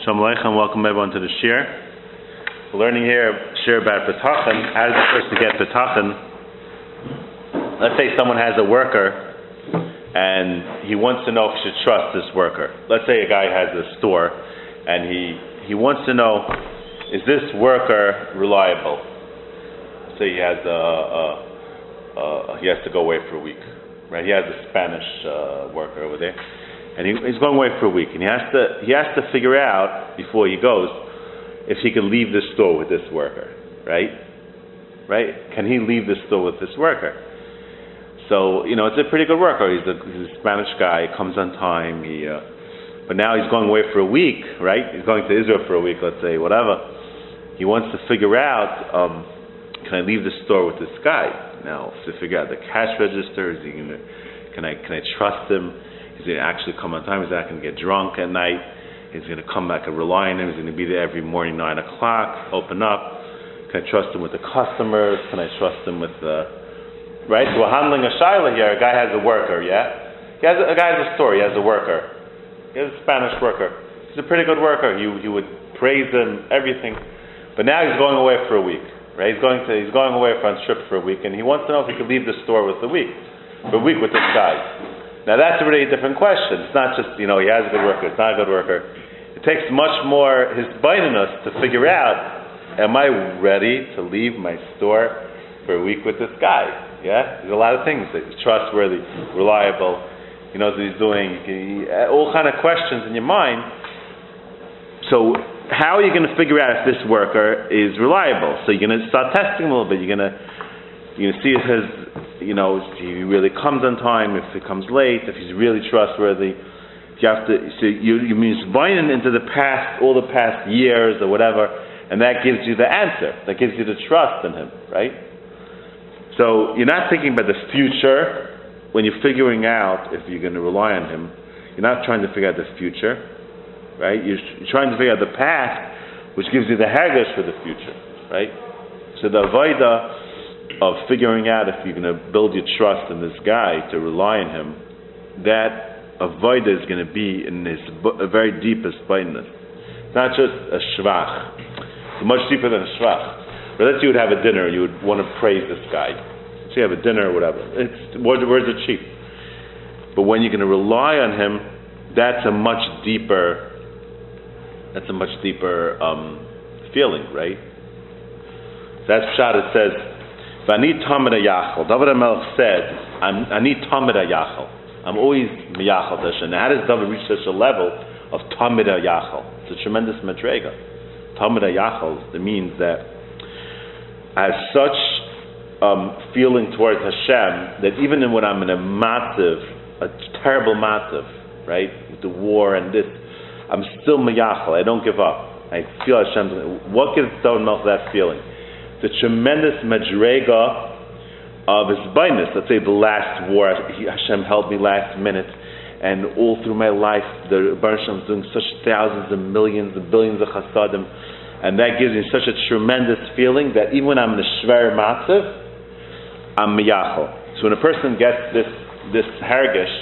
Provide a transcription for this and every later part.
Shalom Aleichem, welcome everyone to the Shir. We're learning here Shir about Betachin. How does a person get Betachin? Let's say someone has a worker and he wants to know if he should trust this worker. Let's say a guy has a store and he, he wants to know is this worker reliable? Say he has a, a, a, he has to go away for a week, right? He has a Spanish uh, worker over there and he, he's going away for a week, and he has to he has to figure out before he goes if he can leave the store with this worker, right? Right? Can he leave the store with this worker? So you know, it's a pretty good worker. He's a, he's a Spanish guy. Comes on time. He, uh, but now he's going away for a week, right? He's going to Israel for a week, let's say, whatever. He wants to figure out, um, can I leave the store with this guy? Now, to figure out the cash register, is he gonna, can I can I trust him? He's going to actually come on time. He's not going to get drunk at night. He's going to come back and rely on him. He's going to be there every morning, 9 o'clock, open up. Can I trust him with the customers? Can I trust him with the. Right? So we're handling a shaila here. A guy has a worker, yeah? He has a, a guy has a store. He has a worker. He has a Spanish worker. He's a pretty good worker. You, you would praise him, everything. But now he's going away for a week. Right? He's going to he's going away for a trip for a week, and he wants to know if he could leave the store with the week, for a week with this guy. Now that's a really different question. It's not just, you know, he has a good worker, it's not a good worker. It takes much more his us to figure out, am I ready to leave my store for a week with this guy? Yeah? There's a lot of things he's trustworthy, reliable, he knows what he's doing, all kind of questions in your mind. So how are you going to figure out if this worker is reliable? So you're going to start testing a little bit. You're going to you see his you know, if he really comes on time, if he comes late, if he's really trustworthy. You have to, so you, you mean binding into the past, all the past years or whatever, and that gives you the answer. That gives you the trust in him, right? So you're not thinking about the future when you're figuring out if you're going to rely on him. You're not trying to figure out the future, right? You're, you're trying to figure out the past, which gives you the haggis for the future, right? So the avodah of figuring out if you're going to build your trust in this guy to rely on him, that avoida is going to be in his very deepest bindness. It's not just a shvach. It's much deeper than a shvach. But let's say you would have a dinner, and you would want to praise this guy. So you have a dinner or whatever. It's, words, words are cheap. But when you're going to rely on him, that's a much deeper, that's a much deeper um, feeling, right? That's shot. It says, Vani Tamid Yachal. David HaMelech said, I'm, I need Tamid Yachal. I'm always Miyachal Hashem. How does David reach such a level of Tamid Yachal? It's a tremendous madrega. Tamid Yachal, it means that I have such um, feeling towards Hashem that even when I'm in a massive, a terrible massive, right, with the war and this, I'm still Miyachal. I don't give up. I feel Hashem. What gives David HaMelech that feeling? The tremendous madrega of his. Let's say the last war, Hashem helped me last minute, and all through my life, the Baruch Hashem is doing such thousands and millions and billions of chasadim, and that gives me such a tremendous feeling that even when I'm in a shver matzav, I'm miyachol. So when a person gets this this hargish,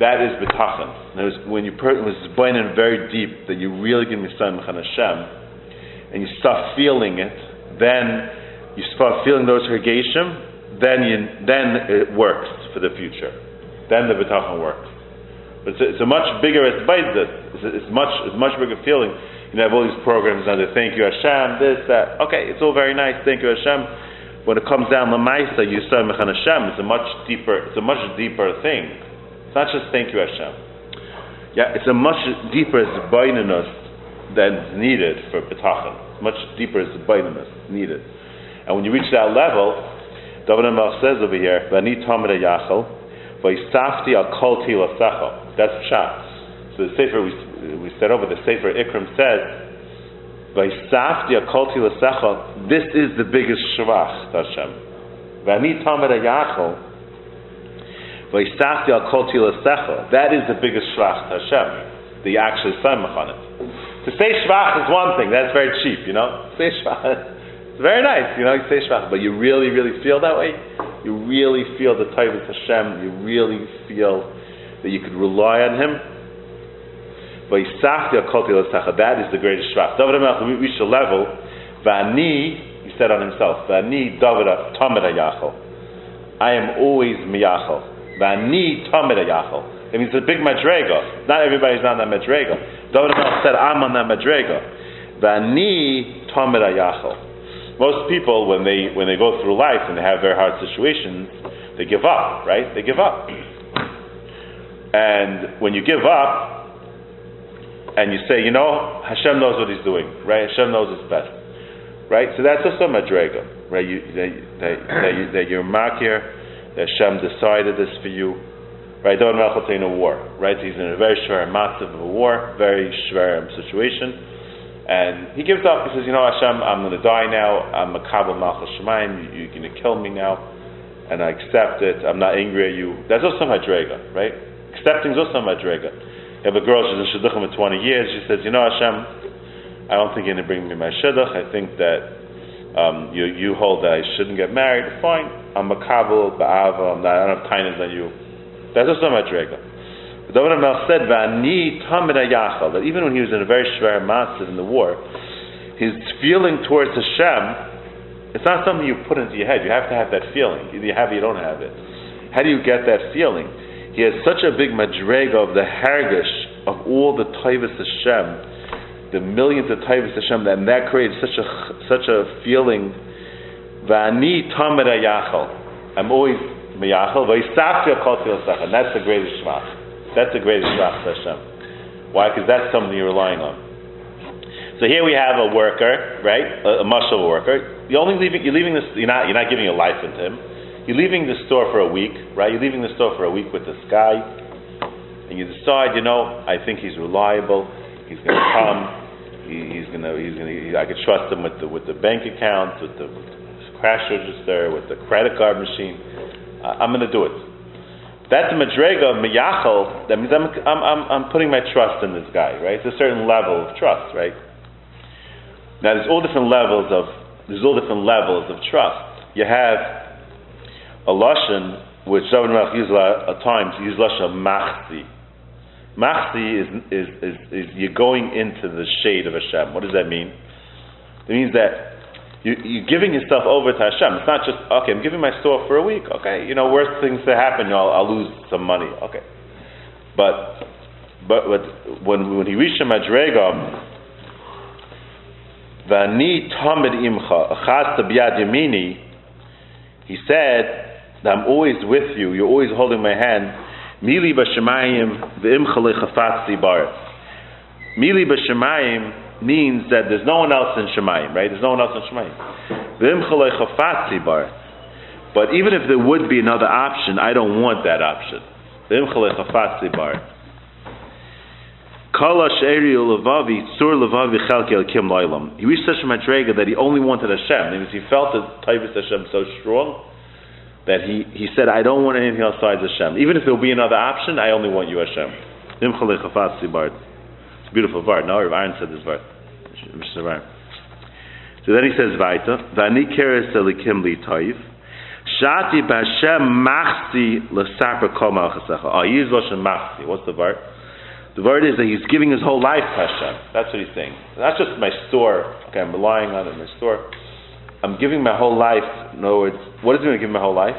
that is betachan. When you per- was binding very deep, that you really give me son Hashem, and you start feeling it then you start feeling those hergeshim, then you, then it works for the future. Then the bitachon works. But it's a, it's a much bigger. It's, it's much it's much bigger feeling. You know, have all these programs under thank you Hashem, this, that. Okay, it's all very nice, thank you Hashem. When it comes down to Maisa, you say Mechan Hashem, it's a much deeper it's a much deeper thing. It's not just thank you Hashem. Yeah, it's a much deeper esbaidah than needed for bitachon much deeper is the bindiness needed. And when you reach that level, David Melch says over here, "Vani tamid yachal, v'isafti al kol tilasecha." That's pshat. So the sefer we, we said over the sefer Ikram says, "V'isafti al kol tilasecha." This is the biggest shvach Hashem. Vani tamid yachal, v'isafti al kol tilasecha. That is the biggest shvach Hashem. The actual samach on it. To say Shvach is one thing, that's very cheap, you know? Say Shvach, it's very nice, you know, you say Shvach, but you really, really feel that way? You really feel the type of Hashem, you really feel that you could rely on Him? But That is the greatest shvach. David HaMelech reached a level, Vani, he said on himself, Vani David Tamid Yachol. I am always miyachol. Vani Tamid Yachol. It means a big madrega. Not everybody's on that madrega. David said, I'm on that madrega. Vani. Most people, when they when they go through life and they have very hard situations, they give up, right? They give up. And when you give up, and you say, you know, Hashem knows what He's doing, right? Hashem knows it's best, right? So that's also madrega, right? You, that, that, that, you, that you're makir, that Hashem decided this for you, right? In a war, right? He's in a very shver massive of a war, very shver situation, and he gives up. He says, you know, Hashem, I'm going to die now. I'm a kabel malchus shemaim. You're going to kill me now, and I accept it. I'm not angry at you. That's also madrega, right? Accepting is also madrega you have a girl, she's in Shidduchim for 20 years, she says, you know Hashem, I don't think you're going to bring me my Shidduch, I think that um, you, you hold that I shouldn't get married, fine, I'm a Kabul, Ba'ava, I'm not, I don't have kindness on you. That's also my Drega. David HaMelech said, Va'ani tamid that even when he was in a very shver massive in the war, his feeling towards Hashem, it's not something you put into your head. You have to have that feeling. Either you have it, you don't have it. How do you get that feeling? he has such a big madrega of the hargish of all the taivas Hashem, the millions of taivas Hashem, and that creates such a such a feeling. Vani tamed yachal. I'm always miyachal. Vayisafti and that's the greatest shvach. That's the greatest shvach to Hashem. Why? Because that's something you're relying on. So here we have a worker, right? A, a muscle worker. You're only leaving. You're leaving this. You're not. You're not giving your life into him you're leaving the store for a week, right? You're leaving the store for a week with this guy, and you decide, you know, I think he's reliable. He's going to come. He, he's going to. He's going to. I could trust him with the with the bank account, with the cash register, with the credit card machine. Uh, I'm going to do it. That's a madrega miyachal. That means I'm, I'm, I'm, I'm putting my trust in this guy, right? It's a certain level of trust, right? Now there's all different levels of there's all different levels of trust. You have a lashon which David Melech uses at times, use lashon machzi. Machzi is, is, is, is you're going into the shade of Hashem. What does that mean? It means that you, you're giving yourself over to Hashem. It's not just, okay, I'm giving my store for a week. Okay, you know, worst things to happen, I'll, I'll lose some money. Okay. But, but, when, when he reached the Madrega, Vani tamid imcha, achas biyad yamini, he said, I'm always with you. You're always holding my hand. Mili b'shemayim v'imchale chafatzi bar. Mili means that there's no one else in Shemayim, right? There's no one else in Shemayim. But even if there would be another option, I don't want that option. He reached such a madrega that he only wanted Hashem. Because he felt the of Hashem so strong that he, he said, I don't want anything else besides Hashem. Even if there will be another option, I only want you, Hashem. Beautiful word. No, Rav Aaron said this word. So then he says, Vaita, Vani keres elikim li toiv, Shati b'Hashem machsi l'sapra kol malchasecha. Oh, ah, he is Lashon machsi. What's the word? The word is that he's giving his whole life to Hashem. That's what he's saying. Not just my store. Okay, I'm relying on it, my store. I'm giving my whole life. In other words, what is he going to give my whole life?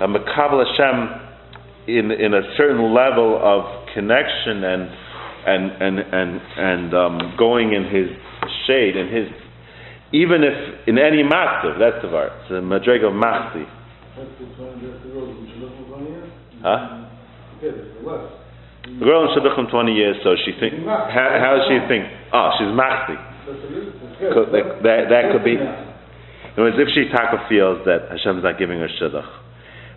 I'm a Kabbalah Hashem in in a certain level of connection and and and and and um, going in His shade and His even if in any matzah, that's the word. It's a madrega of machti. Huh? The girl in Shidduchim 20 years, so she think. How, how does she think? Oh, she's machti. That, that, that could be. In other words, if she taka feels that Hashem is not giving her shidduch.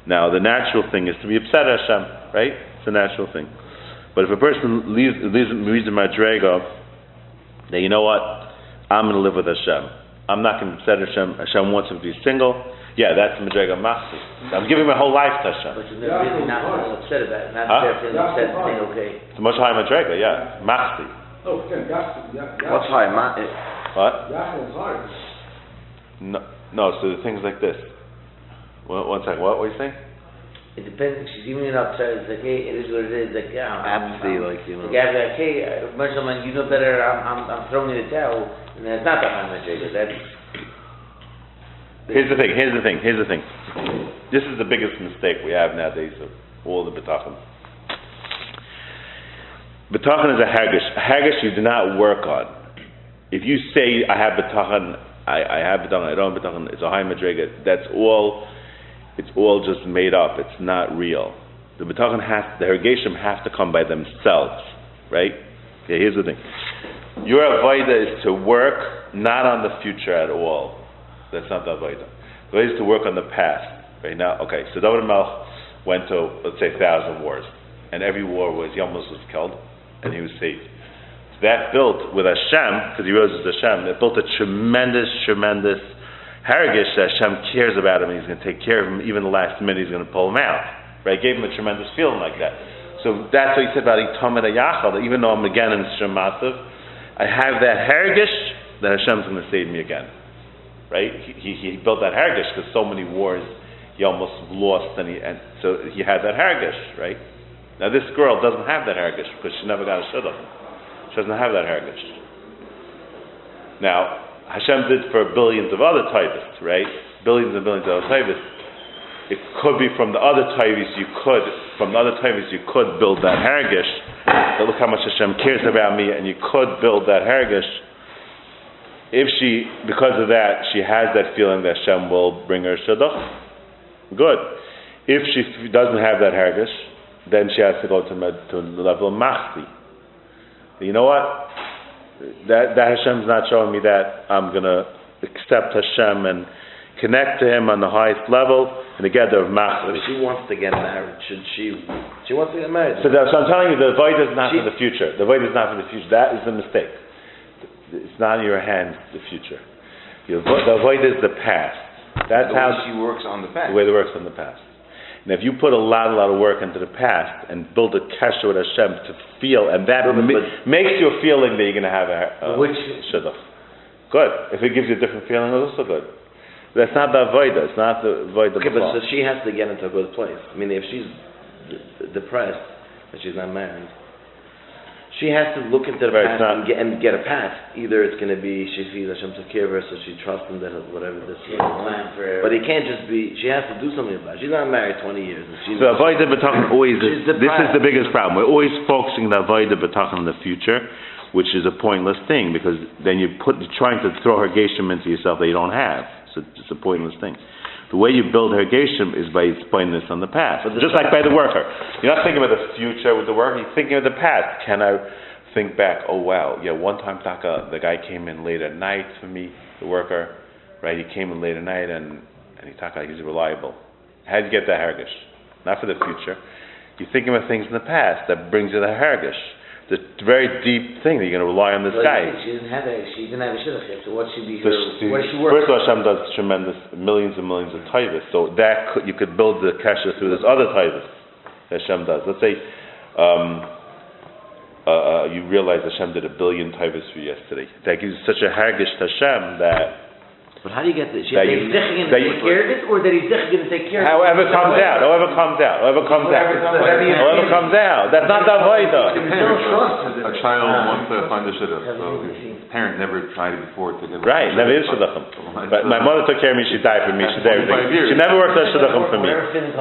Now, the natural thing is to be upset at Hashem, right? It's a natural thing. But if a person leaves, leaves, leaves in Madrega, then you know what? I'm going to live with Hashem. I'm not going to upset Hashem. Hashem wants him to be single. Yeah, that's Madrega Masi. I'm giving my whole life to Hashem. But you're really not upset about it. Not huh? feeling upset and saying, okay. It's a much higher Madrega, yeah. Masi. Oh, What's high? Ma- what? No, no. So the things like this. One, one second. What were you saying? It depends, she's even upset, it's like, hey, it is what it is, like, yeah, I'm. Apathy, I'm- like, you know. The guy's like, hey, uh, Marshall, man, you know better, I'm, I'm, I'm throwing you the towel, and that's not the Muhammad Jacob, that's. Here's the thing, here's the thing, here's the thing. This is the biggest mistake we have nowadays of all the betachim. Betachim is a hagish. A hagish you do not work on. If you say, I have betachim, I, I have betachim, I don't have betachim, it's a high madriga, that's all, it's all just made up, it's not real. The betachim has, the hergeshim have to come by themselves, right? Okay, here's the thing. Your avoida is to work not on the future at all. That's not the avodah. The avodah is to work on the past. Right now, okay, so David Melch went to, let's say, thousand wars, and every war was, almost was killed, and he was saved. So that built with Hashem, because he rose with Hashem, it built a tremendous, tremendous haragish Hashem cares about him, and he's going to take care of him, even the last minute he's going to pull him out. Right? Gave him a tremendous feeling like that. So that's what he said about Itamid Ayachal, that even though I'm again in Shemasav, I have that haragish that Hashem's going to save me again right? He, he, he built that Hargish because so many wars he almost lost, and, he, and so he had that Hargish, right? Now this girl doesn't have that Hargish because she never got a shidduch. She doesn't have that Hargish. Now Hashem did for billions of other typists, right? Billions and billions of other typists. It could be from the other types you could, from the other types you could build that Hargish. But look how much Hashem cares about me, and you could build that Hargish if she, because of that, she has that feeling that Hashem will bring her shidduch, good. If she doesn't have that hargish, then she has to go to, med, to the level of machti. You know what? That, that Hashem's not showing me that. I'm going to accept Hashem and connect to Him on the highest level and together of machti. she wants to get married, should she? She wants to get married. So, that, so I'm telling you, the void is not She- for the future. The void is not for the future. That is the mistake. It's not in your hands, the future. Your the void is the past. That's The how she works on the past. the way it works in the past. And if you put a lot, a lot of work into the past and build a kesher with Hashem to feel, and that But- ma- but- makes you a feeling that you're going to have a, a Which- shidduch. Good. If it gives you a different feeling, it's also good. That's not the avoida. It's not the avoida. Okay, but so she has to get into a good place. I mean, if she's d- depressed that she's not married, she has to look into the Right, past and get and get a path. Either it's going to be she sees Hashem took care of her, so she trusts him that whatever this is. But it can't just be. She has to do something about it. She's not married 20 years. And she's So avoida b'tachon always is, this is the biggest problem. We're always focusing on the avoida b'tachon on the future, which is a pointless thing because then you put you're trying to throw her geshim into yourself that you don't have. So it's a pointless thing. The way you build her geshim is by explaining this on the past, just like by the worker. You're not thinking about the future with the worker. You're thinking of the past. Can I think back? Oh wow, yeah. One time, Taka, the guy came in late at night for me, the worker, right? He came in late at night and and he Taka, he's reliable. How do you get the hargish? Not for the future. You're thinking about things in the past that brings you the hargish. The very deep thing that you're going to rely on this Well, guy. She didn't have a, she didn't have a shidduch yet, so what should be her, she- what does she work? first of all, Hashem does tremendous millions and millions of taivas. So that could, you could build the kesha through this other taivas that Hashem does. Let's say um, uh, uh, you realize Hashem did a billion taivas for you yesterday. That gives you such a hargish to Hashem that But how do you get this? She That has That to- he's going to that you- take care of it, or that he's going to take care of it? however comes out, however comes out, however comes out, Whatever you- however comes out. That's not the avodah. A child wants to find a shidduch, so his parent never tried it before to get. Right, never is shidduchim. But my mother took care of me. She died for me. She did everything. She never worked on shidduchim for me.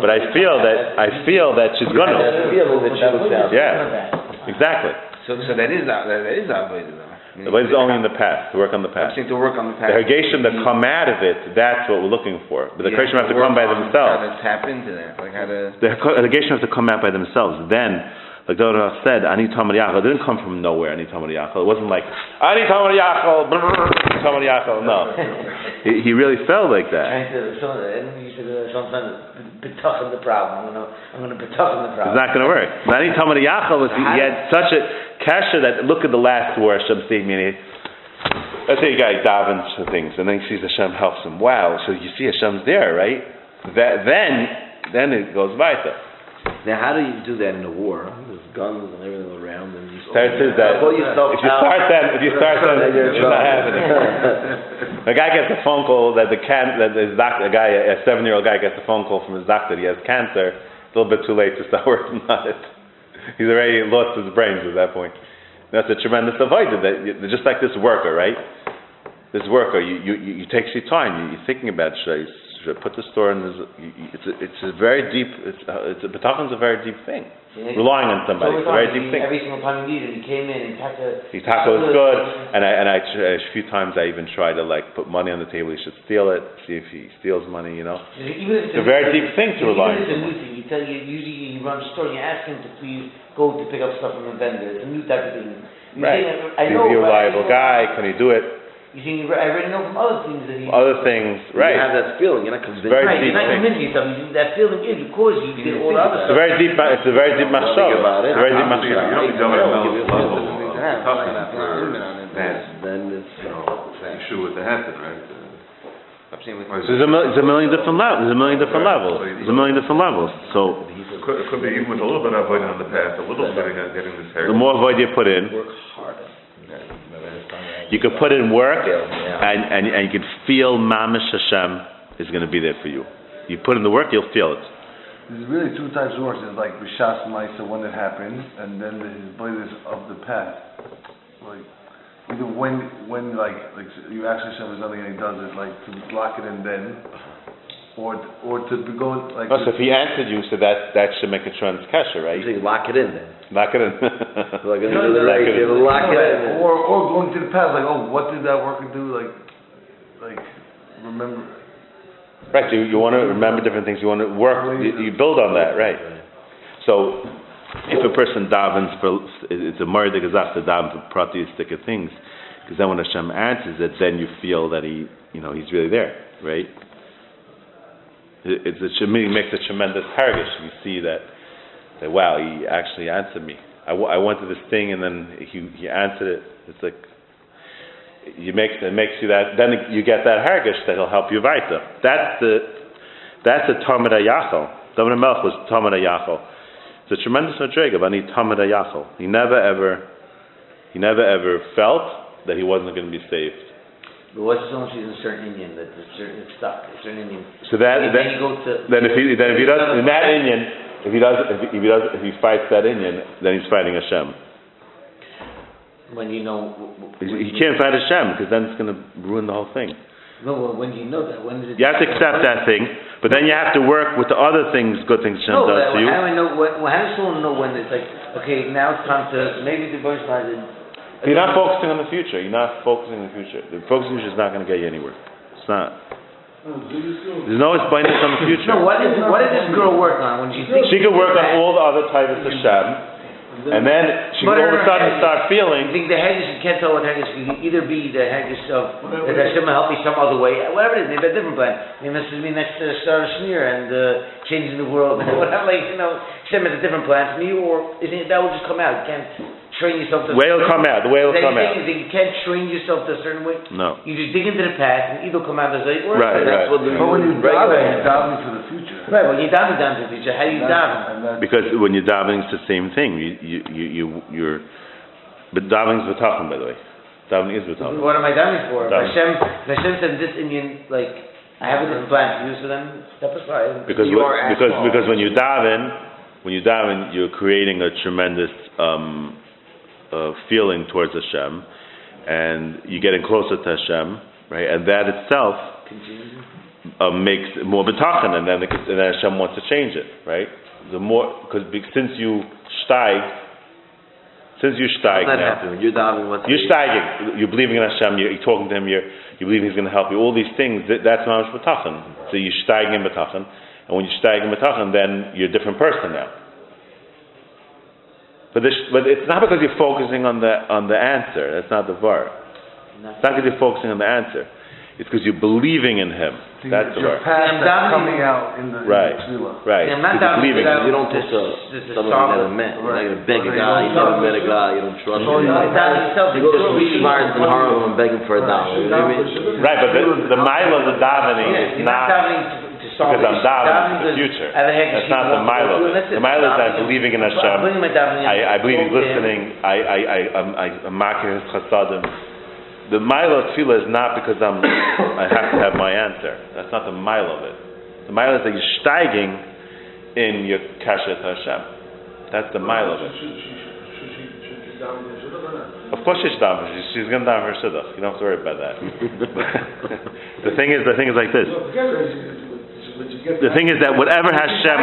But I feel that I feel that she's gonna. feel that she looks out. Yeah, exactly. So, so that is that, that is avodah though. I mean, The way is only in the past. To work on the I'm past. saying to work on the The past. hergation that mm-hmm. come out of it, that's what we're looking for. But the Yeah, hergation have to come by themselves. How to tap into that, like how to. The hergation have to come out by themselves. Then, like Dora said, Ani Tamar Yachal, it didn't come from nowhere, Ani Tamar Yachal. It wasn't like, Ani Tamar Yachal, brrr, Tamar Yachal. No. He, he really felt like that. Trying to, so, and you said, uh, sometimes, the problem, I'm gonna, I'm gonna It's not going to work. Ani Tamar Yachal was, he had such a kasha that, look at the last war, Hashem saved me. and he- Let's say a guy davens for things, and then he sees Hashem helps him. Wow, so you see Hashem's there, right? That, then, then it goes weiter. Now, how do you do that in a war? There's guns and everything around, and you. That says that Pull yourself if you out. start then, if you start then, Then you're in it's not happening. A guy gets a phone call that the can that his doctor, a guy, a seven-year-old guy gets a phone call from his doctor. He has cancer, a little bit too late to start working on it. He's already lost his brains at that point. That's a tremendous avoider. That you- just like this worker, right? This worker, you you you you takes your time. You, you're thinking about should I, should I put the store in this? It's a, it's a very deep. It's a, it's a betachan's a very deep thing. Relying on somebody, it's a very deep thing. Every single time you needed, he came in and Taka. His taco is good, and I and I a few times I even try to like put money on the table. He should steal it. See if he steals money. You know, Even if it's a very deep thing to rely if it's a new thing, you tell you usually you run a store, you ask him to please go to pick up stuff from the vendor. It's a new type of thing. You Right. think, I Is know, he a I reliable guy? Can he do it? You think I already know from other things that he. Other things, You right? have that feeling. You're not convinced. very right, deep you're not thing. convincing yourself. You, that feeling is because you did all the other It's a stuff. very deep. ma- It's a very deep Think mashal. about it. It's a very deep Honestly, you mashal. don't be done at Mel's level of Something toughness like, for limit on it. that, Then it's. you know, issue with the head, right? Uh, I'm saying with- or There's a, mil- there's a million different levels. There's a million different levels. There's a million different levels. So It could, it could be even with a little bit of avoiding in the path, a little bit of getting this hair. the more void you put in, Work harder. You could put in work, and and and you can feel mamish Hashem is going to be there for you. You put in the work, you'll feel it. There's really two types of works. There's like Rishas Maisa when it happens, and then there's Boyders of the past. Like either when when like like you actually say something and he does it, like to lock it in then, or or to be go like. Oh, so if he answered you, so that that should make a trans kesher, You right? think lock it in then. Lock it in. Like, No, no, no, right, lock it you in. lock it in. or or going to the past, like oh, what did that worker do? Like like remember. Right, you, you want to remember different things. You want to work. You, you build on that, right? So, if a person davens for, it's a murder gazaf to daven for pratistic things, because then when Hashem answers it, then you feel that he, you know, he's really there, right? It, it makes a tremendous hargish. You see that, that wow, he actually answered me. I, wa- I wanted this thing, and then he he answered it. It's like you makes it makes you that then you get that hargish that he'll help you weiter. That's the that's the Talmud Yachol. David Melch was Talmud. It's a tremendous madriga, but he Talmud Yachol. He never ever he never ever felt that he wasn't going to be saved. But what's much in a certain Indian that it's certain it's stuck. A certain Indian. So that And then you go to. then if he then if he does in that Indian if he does if he, if he does if he fights that Indian then he's fighting Hashem. When you know. He, when he you- can't fight Hashem because then it's going to ruin the whole thing. No, well, when do you know that, when is it? You have to accept that thing, but then you have to work with the other things, good things Hashem No, does but to you. how do I know, when, well, how does someone know when it's like, okay, now it's time to, maybe the voice line You're not focusing on the future. You're not focusing on the future. The on the future is not going to get you anywhere. It's not. There's no explaining on the future. No, what is, what does this girl work on when she thinks? She could work on all the other types of Hashem, and then she could all of a sudden start You feeling. think the Haggis, you can't tell what Haggis, you can either be the Haggis of, that Hashem will help me some other way, whatever it is, maybe a different plan. Maybe this is me next to Star Sneer and, uh, changing the world, whatever, like, you know, Hashem has a different plan for me, or is it, that will just come out, you can't train yourself to. The way will come out. The way will come your out. thing? Is that you can't train yourself to a certain way? No. You just dig into the past, and either come out as a, or. Right, That's right. what the But when you regular- daven, you're davening for the future. Right, well, you daven down to the future, how do you daven? And that's- Because when you're davening, it's the same thing. You, you, you, you you're. But davening is betachon, by the way. Davening is betachon. What am I davening for? If Daven. Hashem, if Hashem said this Indian, like, I have a different plan for you, so then step aside. Because You wh- are because asphalt. because when you daven, when you daven, you're creating a tremendous um, uh, feeling towards Hashem, and you're getting closer to Hashem, right? And that itself uh, makes it more betachan, and then it, and then Hashem wants to change it, right? The more because since you steig, since you steig now? You're what's you're steiging, you're believing in Hashem, you're, you're talking to Him, you're, you believe He's going to help you. All these things, that, that's mamash betachan. So you're steiging in and when you're steiging in then you're a different person now. But, this, but it's not because you're focusing on the on the answer. That's not the var. It's not because you're focusing on the answer. It's because you're believing in Him. See, That's the your var. past that's davening- coming out in the, Right. in the. Right. Yeah, I'm not Because you're believing. doubting that- You don't talk This- this to someone you never met. You're not gonna beg a Right. guy, you never met a guy, you don't trust Oh, him. yeah. Like davening You go to Reed Myers in Harlem and beg him for a dollar. You know what I mean? Right, but the, the mile of the davening Yeah, is not not davening to, to solve because I'm issues. davening for the future. I have a heck of That's not the people want to mile do, of and it. that's The mile is that Davening- believing in I'm Hashem. putting my davening in. I, I believe he's Go to him. listening. I, I, I, I'm, I, I'm marking his chasadim. The mile of tefillah is not because I'm, I have to have my answer. That's not the mile of it. The mile is that you're steiging in your kashet to Hashem. That's the mile of it. Of course she's daven. She's, she's going to daven her shidduch. You don't have to worry about that. the thing is, the thing is like this. The thing is that whatever Hashem,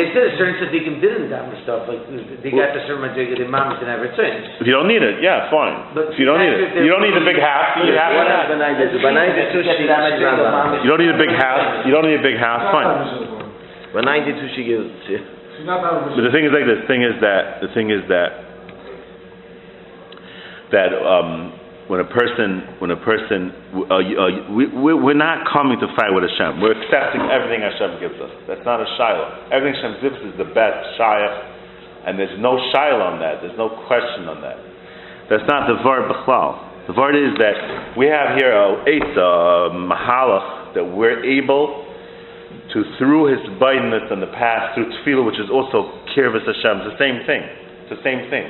They said a certain tzaddikim didn't daven stuff, like, they got the certain madriga, the mamas and everything. if you don't need it, yeah, fine. But If you don't need it, you don't need a big house. You have What is Benai Ditu? Benai Ditu, she, she's not allowed. You don't need a big house. You don't need a big house. Fine. Benai ninety-two she gives, she, But the thing is like this. Thing is that the thing is that that um, when a person when a person uh, uh, we we- we're not coming to fight with Hashem. We're accepting everything Hashem gives us. That's not a shiloh. Everything Hashem gives us is the best shayach, and there's no shiloh on that. There's no question on that. That's not the word b'chlal. The word is that we have here a eight a mahalach that we're able to through his bindness in the past through tefillah, which is also kirvus Hashem. It's the same thing. It's the same thing.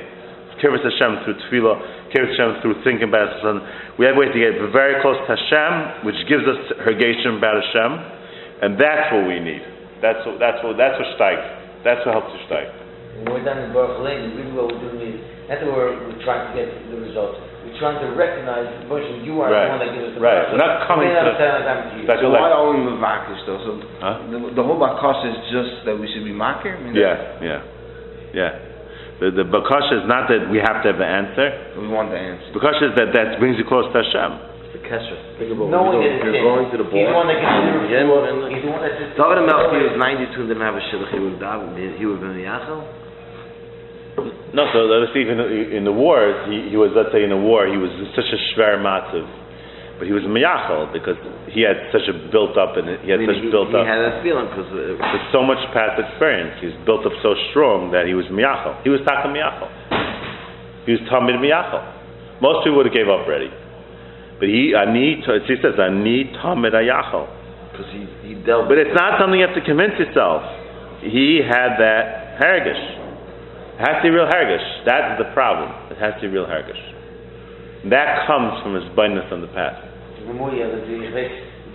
Kirvus Hashem through tefillah, kirvus Hashem through thinking about Hashem. We have a way to get very close to Hashem, which gives us hergation about Hashem, and that's what we need. That's what that's what that's what steigt. That's what helps you steigt. When we're done in Baruch Lane, really what we're doing is, that's what we're, we're trying to get the results. We're trying to recognize, Moshe, you are Right. the one that gives us the Right. results. We're not coming We're not to- to you. That's So what why like, only Mavakish though? So huh? the, the whole Bakash is just that we should be makir? I mean, Yeah, yeah, yeah. The the bakasha is not that we have to have an answer. We want the answer. Bakasha is that that brings you close to Hashem. the kesher. Think about Knowing it. that You're going to the He's the one bar. that gives the Yeah, He's the one that's just. David Melchi was 92 and didn't have a shidduch, he would daven, he would have been Yachel? No, so let's see, even in the wars, he, he was, let's say in the war, he was such a shver matziv, but he was a miyachal because he had such a built up and he had I mean, such he, built he up, He had that feeling, because uh, so much past experience. He's built up so strong that he was miyachal. He was taka miyachal. He was tamid miyachal. Most people would have gave up already, but he, ani, he says, ani tamid ayachal. because he, he dealt But it's not something you have to convince yourself. He had that hergish. It has to be real hergish. That's the problem. It has to be real hergish. That comes from his blindness in the past. You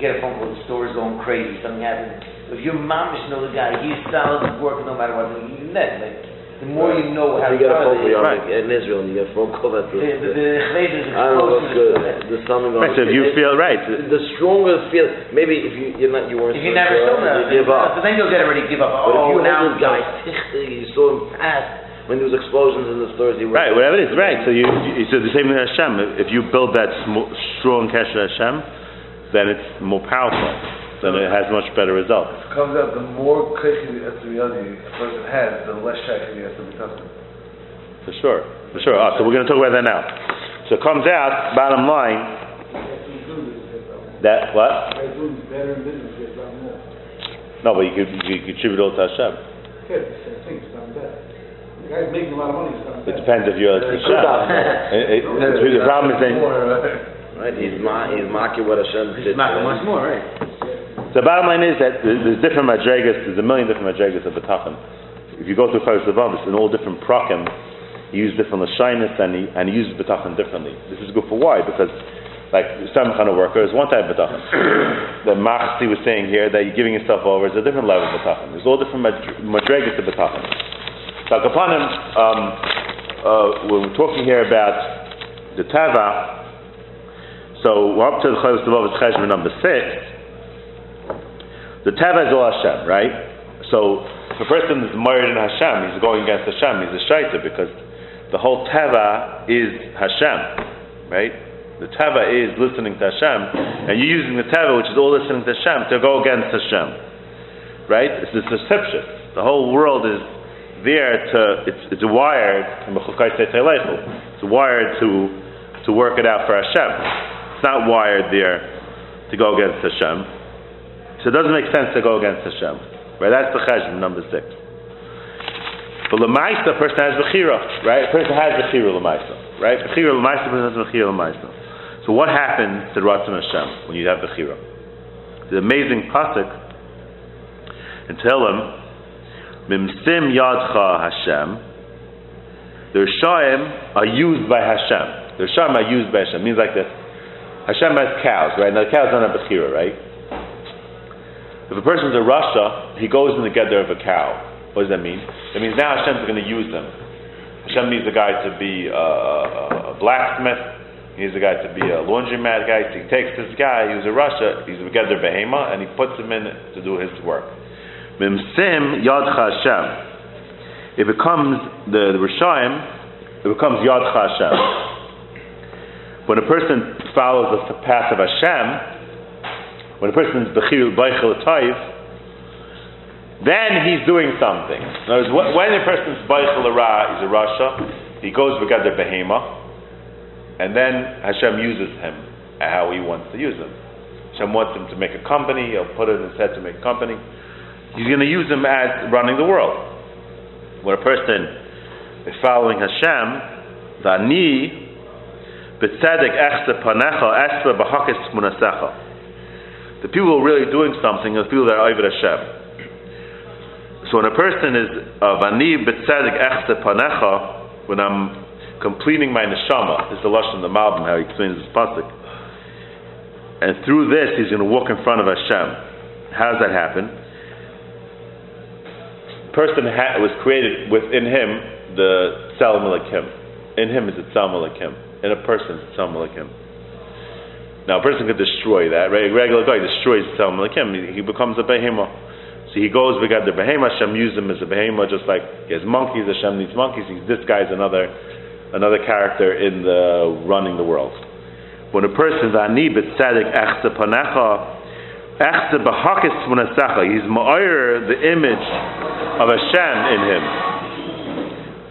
get a phone call, the store is going crazy, something happened. If your mom is know the guy, he's solid, he's working no matter what, you net, like, the more you know how You get a phone call, solid you're it is, like, in Israel, you get a phone call that the, the, the, the chayes is I don't know what's good, explosive. there's something going Right, so if you It- feel right, the, the strongest feel, maybe if you, you're not, you weren't If you never sure, saw that, you give up. so then you'll get already give up. But if Oh, you now this guy, you saw him pass, when there was explosions in the stores, he was right, whatever it is, right. So you, you so the same thing with Hashem. If you build that sm- strong cash to Hashem, then it's more powerful. Then it has much better results. It comes out the more kaichi etzriyadi a person has, the less shakti he has to be tough. For sure, for sure. Ah, so we're going to talk about that now. So it comes out, bottom line, that what? No, but you could you could contribute all to Hashem. It depends if you're He Hashem. could have. It- it- the problem is then. Right, he's ma, he's mocking what Hashem did. It's not much more, right? The bottom line is that there- there's different madregas. There's a million different madregas of betachin. If you go through Chavis Levav, it's in all different prakim. He uses different lashinus and he and he uses betachin differently. This is good for why? Because like some kind of worker is one type of betachin. the Machsi was saying here that you're giving yourself over is a different level of betachin. There's all different madr- madregas of betachin. So um, uh, when we're talking here about the tava. So we're up to the Chavis Levav, it's Cheshvan number six. The Tava is all Hashem, right? So a person is married in Hashem, he's going against Hashem, he's a shaita because the whole Tava is Hashem, right? The Tava is listening to Hashem, and you're using the Tava, which is all listening to Hashem, to go against Hashem, right? It's this deception. The whole world is there to, it's, it's wired, it's wired to, to work it out for Hashem. It's not wired there to go against Hashem. So it doesn't make sense to go against Hashem. Right? That's the cheshbon, number six. But Lamaisa, a person has Bechira, right? A person has Bechira Lamaisa, right? Bechira Lamaisa, a person has Bechira Lamaisa. So what happens to Ratzon Hashem when you have Bechira? The amazing pasuk in Tehillim, Mimsim Yadcha Hashem, the Rishayim are used by Hashem. The Rishayim are used by Hashem. It means like this. Hashem has cows, right? Now the cows don't have Bechira, right? If a person's a Rasha, he goes in the gather of a cow. What does that mean? It means now Hashem's going to use them. Hashem needs a guy to be a, a blacksmith. He needs a guy to be a laundromat guy. So he takes this guy he's a Rasha, he's a gather behema, and he puts him in to do his work. Mimsim yadcha Hashem. It becomes the, the Rishayim, it becomes yadcha Hashem. When a person follows the path of Hashem, when a person is bechir beichel tayv, then he's doing something. In other words, when a person's beichel ra is a rasha, he goes with the behema, and then Hashem uses him how he wants to use him. Hashem wants him to make a company, he'll put it in his head to make a company. He's going to use him as running the world. When a person is following Hashem, the munasecha. The people who are really doing something are the people that are Ovid Hashem. So when a person is uh, of ani b'tzedek echse panecha, when I'm completing my neshama, is the lashon the Malbim, how he explains this pasuk. And through this, he's going to walk in front of Hashem. How does that happen? Person ha- was created within him the Tzal Malakim. In him is the Tzal Malakim. In a person, it's Tzal Malakim. Now, a person could destroy that, right? A regular guy destroys Tzal Malakim, he, he becomes a behemoth. So he goes, we got the behemoth, Hashem used him as a behemoth, just like he has monkeys, Hashem needs monkeys, he's, this guy's another, another character in the running the world. When a person's ani b'tzedik echse panecha, echse b'hakis munasecha, he's ma'ir the image of Hashem in him.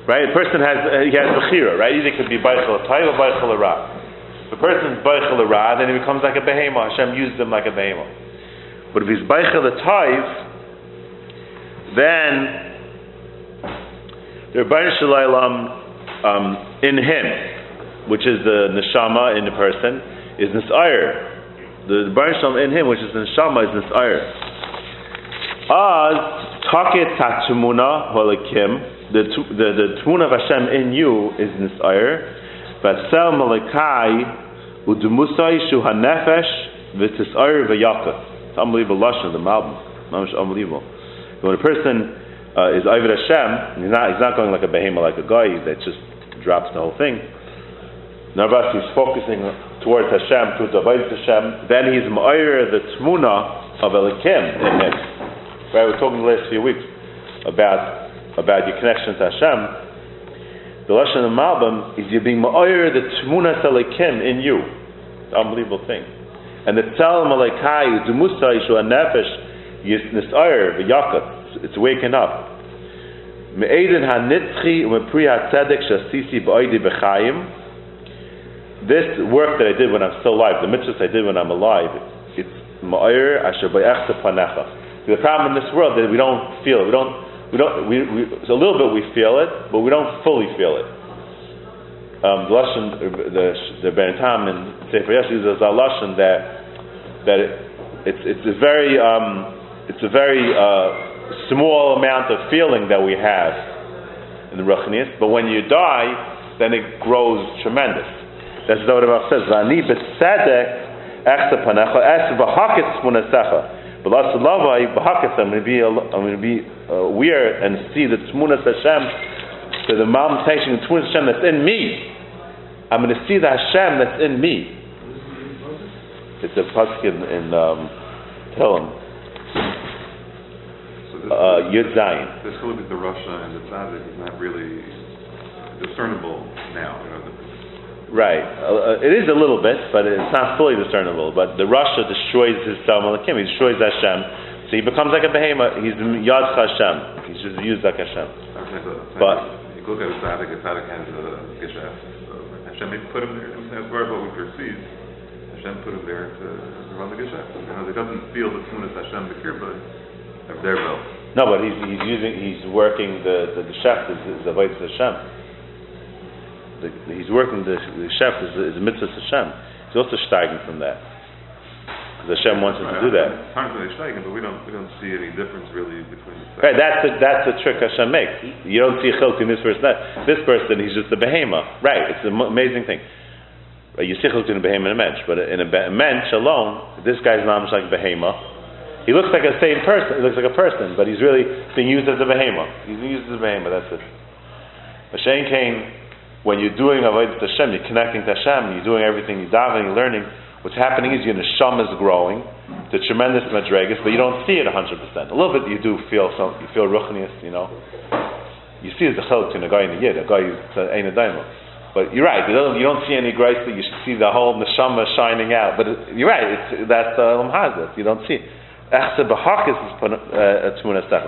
Right? A person has, uh, he has bechira, right? Either it could be beichel tayv or beichel ra. If a person's beichel ra, then he becomes like a behema. Hashem used him like a behema. But if he's beichel tayv, then the Rebbeinu Shalom um, in him, which is the neshama in the person, is nisayr. The Rebbeinu Shalom in him, which is the neshama, is nisayr. Az taket tatumuna holakim. The the the of Hashem in you is nisayr. Vasel malakai udumusai shu hanefesh v'tisayr v'yakah. It's unbelievable lashon the Malbim. Mamish unbelievable. When a person uh, is Ivid Hashem, he's not, he's not going like a behemoth, like a guy that just drops the whole thing. Navas, he's focusing towards Hashem, towards Avodah Hashem. Then he's Ma'ir, the Tmuna of Elikim in him. Right, we we're talking the last few weeks about, about your connection to Hashem. The Lashon of Malbim is you're being Ma'ir, the Tmuna Elikim in you. It's an unbelievable thing. And the Tzal Malakai, the Musa, Yeshua Nefesh, Yisnisayr v'yakat. It's waking up. Me'edin hanitzchi u'mepri ha'tzedek shasisi b'oidi b'chayim. This work that I did when I'm still alive, the mitzvahs I did when I'm alive, it's ma'ir asher b'yachta panecha. The problem in this world that we don't feel it. We don't. We don't. We, we, a little bit we feel it, but we don't fully feel it. Um, the lashon, the the Ben Tam and Sefer Yesh uses a lashon that that it, it's it's a very um, it's a very uh, small amount of feeling that we have in the Ruchnias, but when you die, then it grows tremendous. That's what the Rav says. Vani b'tzedek echse panecha es v'haketz munasecha. But las lavai b'haketz. I'm going to be I'm to be uh, weird and see the tmunas Hashem. So the taking the tmunas Hashem that's in me. I'm going to see the Hashem that's in me. It's a pasuk in, um, Tehillim uh, Yud Zayin. This chiluk the Russia and the Tzaddik is not really discernible now. You know, the, Right. Uh, it is a little bit, but it's not fully discernible. But the Russia destroys his Tal Malakim. He destroys Hashem. So he becomes like a behemoth. He's Yad Hashem. He's just used like Hashem. But- you look at a Tzaddik, a Tzaddik has a Geshaft. So Hashem put him there. Where what we perceive. Hashem put him there to, run the Geshaft. You know, he doesn't feel the Tunas Hashem Bekir, but they're well. No, but he's, he's using, he's working the, the, the chef is, is Avodah Hashem. The, he's working the, the chef is, is a mitzvah Hashem. He's also steiging from that. Because Hashem wants him to do that. They're but we don't we don't see any difference really between the Right, that's the, that's the trick Hashem makes. You don't see a chiluk in this person. That, this person, he's just a behemoth. Right, it's an amazing thing. You see chiluk in a behemoth and a mensch, but in a, be- a mensch alone, this guy's not much like a behemoth. He looks like a same person. He looks like a person, but he's really being used as a behemoth. He's being used as a behemoth. That's it. Mashain came when you're doing avodah Hashem, you're connecting to Hashem, you're doing everything, you're davening, you're learning. What's happening is your neshama is growing, the tremendous madregas, but you don't see it 100%. A little bit you do feel some, you feel ruchnius, you know. You see the chiluk in a guy in the yid, a guy who's ain't a daimon. But you're right. You don't, you don't see any grace. You see the whole neshama shining out. But it, you're right. It's, that's uh, hazet. You don't see. Is uh.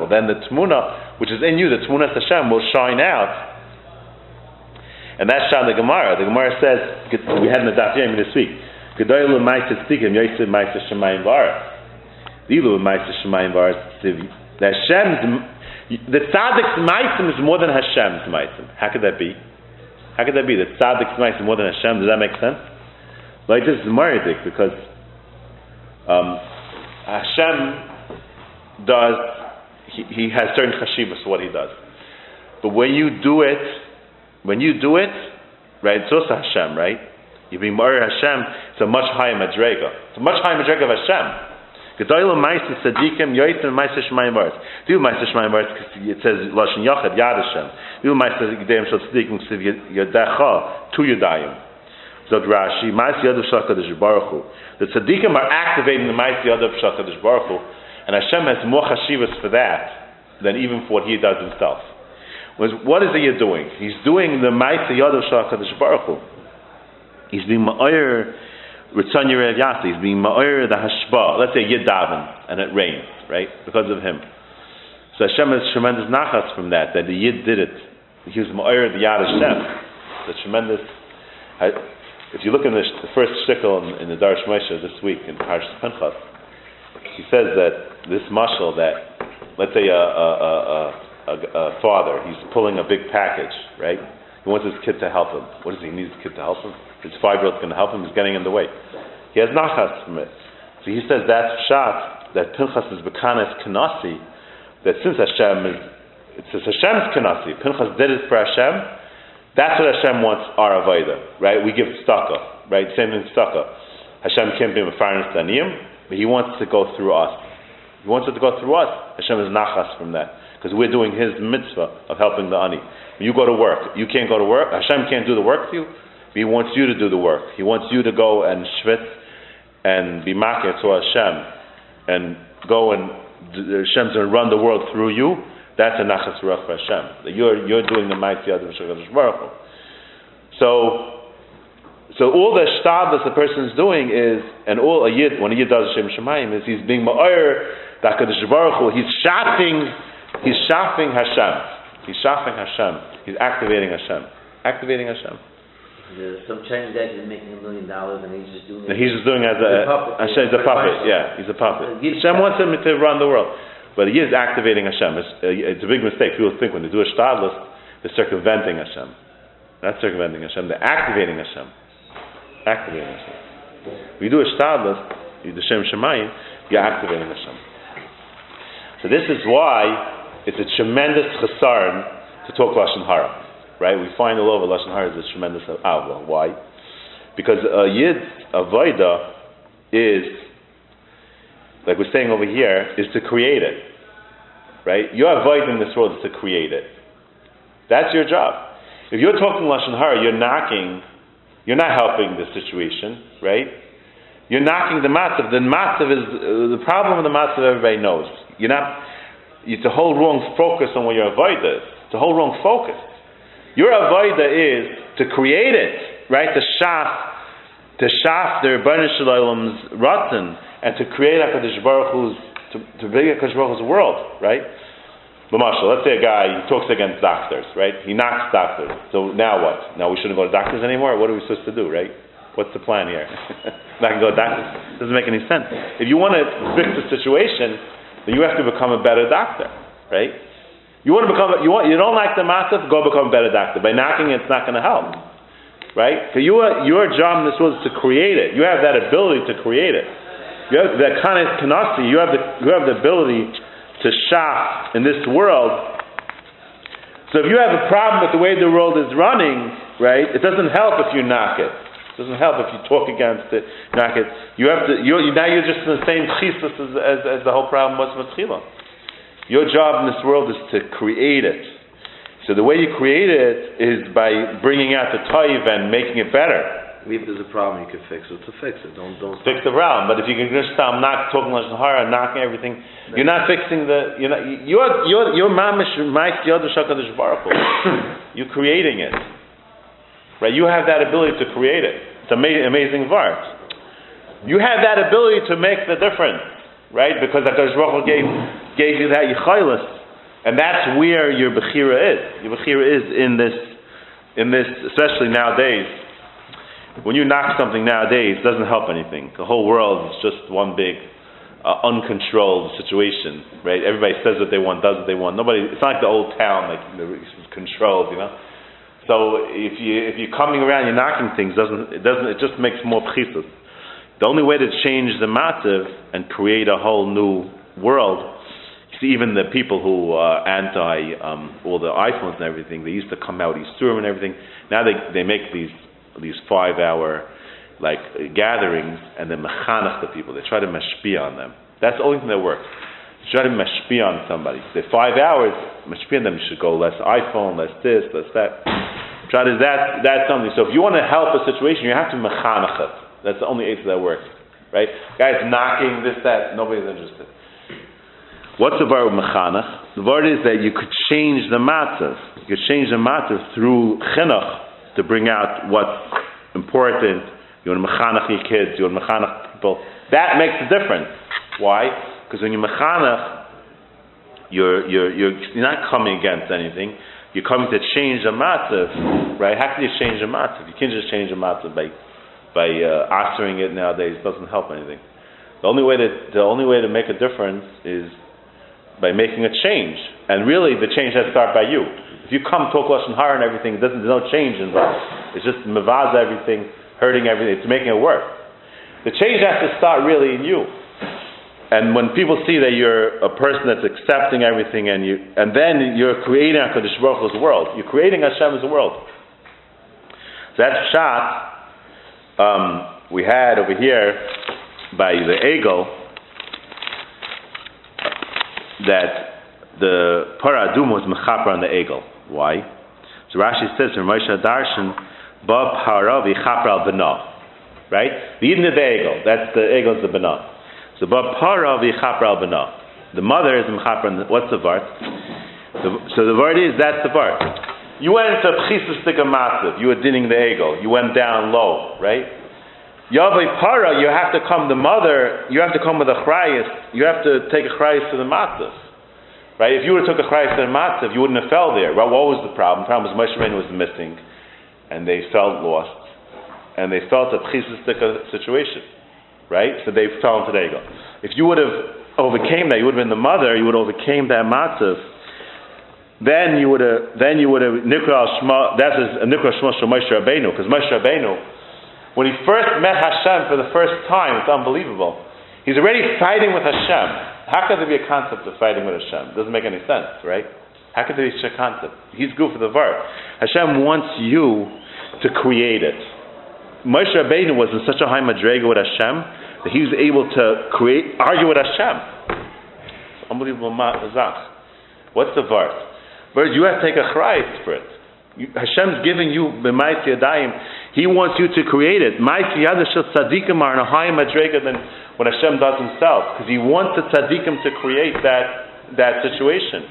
Then the tmuna, which is in you, the tmuna Hashem, will shine out. And that's shot the Gemara. The Gemara says we had in the Daf this week. Yoyse ma'aser shemayim ma'aser shemayim tzivi. The Hashem's the tzaddik's ma'asim is more than Hashem's ma'asim. How could that be? How could that be? That tzaddik is more than Hashem? Does that make sense? Like this is Maridik because um, Hashem does, he, he has certain chashivas for what he does. But when you do it, when you do it, right, it's also Hashem, right? You be Mari Hashem, it's a much higher madrega. It's a much higher madrega of Hashem. Gedoyle Meister Sadikim Yoitim Meister Shemaim Baritz. Do Meister Shemaim Baritz because it says Lashon Yochad Yad Hashem. Do Meister Gedeim Shal Tzadikim Ksiv Yodecha Tu Yodayim. Zog Rashi Meister Yodav Shakadosh Baruch Hu. The Tzadikim are activating the Meister Yodav Shakadosh Baruch Hu, and Hashem has more chashivas for that than even for what He does Himself. What is he doing? He's doing the Meister Yodav Shakadosh Baruch. He's being Ma'ir Ritzon Yerev Yasi, he's being Ma'ir the Hashba. Let's say yiddavin. And it rained, right? Because of him. So Hashem has tremendous nachas from that, that the Yid did it. He was Ma'ir the Yad Hashem. The tremendous. If you look in the, the first shtickle in, in, the Darish Moshe this week in Parshas Pinchas, he says that this mashal that, let's say a, a, a, a, father, he's pulling a big package, right? He wants his kid to help him. What does he need his kid to help him? his five-year-old's going to help him, he's getting in the way. He has nachas from it. So he says that's shot, that Pinchas is bekanes kanasi, that since Hashem is, it says Hashem's kanasi, Pinchas did it for Hashem, that's what Hashem wants our avodah, right? We give tzedakah, right? Same thing tzedakah. Hashem can't be a fairness but He wants to go through us. He wants it to go through us. Hashem is nachas from that because we're doing His mitzvah of helping the ani. You go to work, you can't go to work. Hashem can't do the work for you. He wants you to do the work. He wants you to go and shvit and be makir to Hashem and go and Hashem's going to run the world through you. That's a nachas ruach for Hashem. You're, you're doing the mighty of Baruch. So, so all the shtabas the person is doing is, and all a yid, when a yid does Hashem Shemayim, is he's being ma'ir, Hakadosh Baruch he's shafting, he's shafting Hashem. He's shafting Hashem. He's activating Hashem. Activating Hashem. There's some Chinese guy is making a million dollars and he's just doing it. He's just doing it as a, puppet. Hashem, he's a puppet, yeah, he's a puppet. Hashem wants him to run the world. But he is activating Hashem. It's, uh, it's a big mistake. People think when they do a shtadlus, they're circumventing Hashem. Not circumventing Hashem, they're activating Hashem. Activating Hashem. When you do a shtadlus, you do Shem Shemayim, you're activating Hashem. So this is why it's a tremendous chasarn to talk Lashon Hara right? We find all over lashon hara is a tremendous outlaw. Why? Because a yid avoda is, like we're saying over here, is to create it, right? Your avoid in this world is to create it. That's your job. If you're talking lashon hara, you're knocking. You're not helping the situation, right? You're knocking the matzav. The matzav is uh, the problem of the matzav. Everybody knows. You're not. It's a whole wrong focus on what your avoid is. It's a whole wrong focus. Your avoida is to create it, right? To shaf, to shaf the Rebbeinu Shalom's rotten, and to create Hakadosh Baruch Hu's, to, to bring Hakadosh Baruch Hu's world, right? But Lamashal, let's say a guy he talks against doctors, right? He knocks doctors. So now what? Now we shouldn't go to doctors anymore. What are we supposed to do, right? What's the plan here? Not go to doctors. Doesn't make any sense. If you want to fix the situation, then you have to become a better doctor, right? You want to become, you want, you don't like the matzah, go become a better doctor. By knocking it, it's not going to help. Right? So you are, your job in this is to create it. You have that ability to create it. You have that kind of kanasi, you have the, you have the ability to shop in this world. So if you have a problem with the way the world is running, right, it doesn't help if you knock it. It doesn't help if you talk against it, knock it. You have to, you're, you, now you're just in the same chisus as, as, as the whole problem was with Chila. Your job in this world is to create it. So the way you create it is by bringing out the toiv and making it better. If there's a problem, you can fix it. To fix it, don't don't. Fix the problem. But if you can just stop not talking lashon hara, knocking everything, you're not fixing the. You're not. You're you're you're mamish yod shakadosh baruch You're creating it, right? You have that ability to create it. It's amazing, amazing vart. You have that ability to make the difference, right? Because Hakadosh Baruch gave gave you that yichaylis, and that's where your bechira is. Your bechira is in this, in this, especially nowadays. When you knock something nowadays, it doesn't help anything. The whole world is just one big uh, uncontrolled situation, right? Everybody says what they want, does what they want. Nobody. It's not like the old town, like you know, controlled, you know. So if you if you're coming around, you're knocking things. Doesn't it doesn't it just makes more pchisus. The only way to change the matziv and create a whole new world. See, even the people who are anti um, all the iPhones and everything, they used to come out Easter and everything. Now they they make these these five hour like gatherings and then mechanach the people. They try to mashpia on them. That's the only thing that works. Try to mashpia on somebody. The five hours, mashpia on them, you should go less iPhone, less this, less that. Try to, that, that's something. So if you want to help a situation, you have to mechanach it. That's the only answer that works. Right? Guys knocking, this, that, nobody's interested. What's the word mechanach? The word is that you could change the matzah. You could change the matzah through chinuch to bring out what's important. You want to mechanach your kids, you want to mechanach people. That makes a difference. Why? Because when you mechanach, you're, you're, you're, you're not coming against anything. You're coming to change the matzah, right? How can you change the matzah? You can't just change the matzah by, by uh, answering it nowadays. It doesn't help anything. The only way to, the only way to make a difference is by making a change. And really, the change has to start by you. If you come talk lashon hara and everything, there's no change involved. It's just mavaza everything, hurting everything. It's making it work. The change has to start really in you. And when people see that you're a person that's accepting everything, and you, and then you're creating Hakadosh Baruch Hu's world. You're creating Hashem's world. So that's shot. Um, we had over here by the Egel that the paradum was mechaper on the Egel. Why? So Rashi says from Moshe Darshan, Ba Paravi Chaper al. Right? The Eden of the Egel. That's the Egel is the Bana. So Ba Paravi Chaper al Bana. The mother is mechaper what's the Vart? So the word is, that's the Vart. You went into Chisus Massive. You were dinning the Egel. You went down low, right? Yavai Para, you have to come, the mother, you have to come with a chrayas. You have to take a chrayas to the matzah. Right? If you would have took a chrayas to the matzah, you wouldn't have fell there. Well, what was the problem? The problem was Moshe was missing, and they felt lost, and they felt a pchisistic situation. Right? So they fell into the ego. If you would have overcame that, you would have been the mother, you would have overcame that matzah, then you would have, then you would have, Nikra Shema, that's a Nikra Shema Shema Moshe Rabbeinu, because Moshe Rabbeinu, when he first met Hashem for the first time, it's unbelievable. He's already fighting with Hashem. How could there be a concept of fighting with Hashem? It doesn't make any sense, right? How could there be such a concept? He's good for the verb. Hashem wants you to create it. Moshe Rabbeinu was in such a high madrega with Hashem that he was able to create, argue with Hashem. Unbelievable mazach. What's the verse? Verse, you have to take a chrayis for it. You, Hashem's giving you b'mayt yadayim. He wants you to create it. Ma'is yadashel tzaddikim are in a higher madrega than what Hashem does Himself, because He wants the tzaddikim to create that that situation.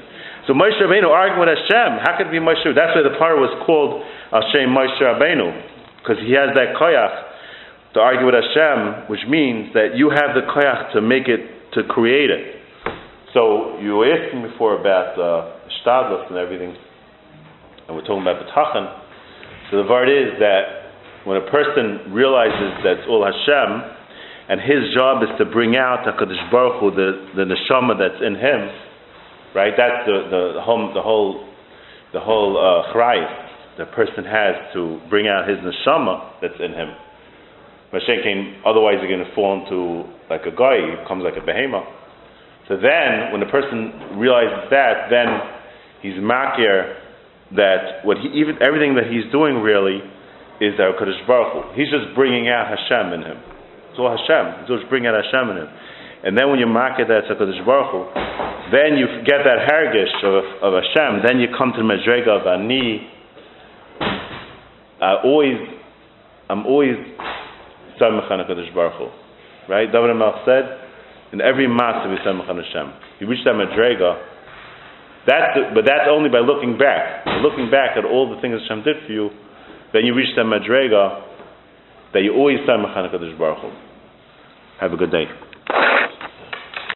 So Moshe Rabbeinu arguing with Hashem, how could it be Moshe? That's why the part was called Hashem Moshe Rabbeinu, because he has that koyach to argue with Hashem, which means that you have the koyach to make it, to create it. So you were asking before about uh, shtadlus and everything and we're talking about bitachon. So the word is that when a person realizes that it's all Hashem, and his job is to bring out Hakadosh Baruch Hu, the the neshama that's in him, right? That's the the, the whole the whole the whole uh, the person has to bring out his neshama that's in him. Mashenkin, otherwise you're going to fall into like a guy, he becomes like a behemoth. So then, when the person realizes that, then he's makir that what he even everything that he's doing really is our Kadosh Baruch Hu. He's just bringing out Hashem in him. It's all Hashem. He's just bringing out Hashem in him. And then when you mark that a Kadosh Baruch Hu, then you get that hergish of, of Hashem. Then you come to the Madrega of Ani. I always, I'm always Samech on Kadosh Baruch Hu. Right? David Melch said, in every mass we Samech on Hashem. You reach that Madrega, that's the, but that's only by looking back. By looking back at all the things Hashem did for you, then you reach that Madrega that you always Samech on Kadosh Baruch Hu. Have a good day.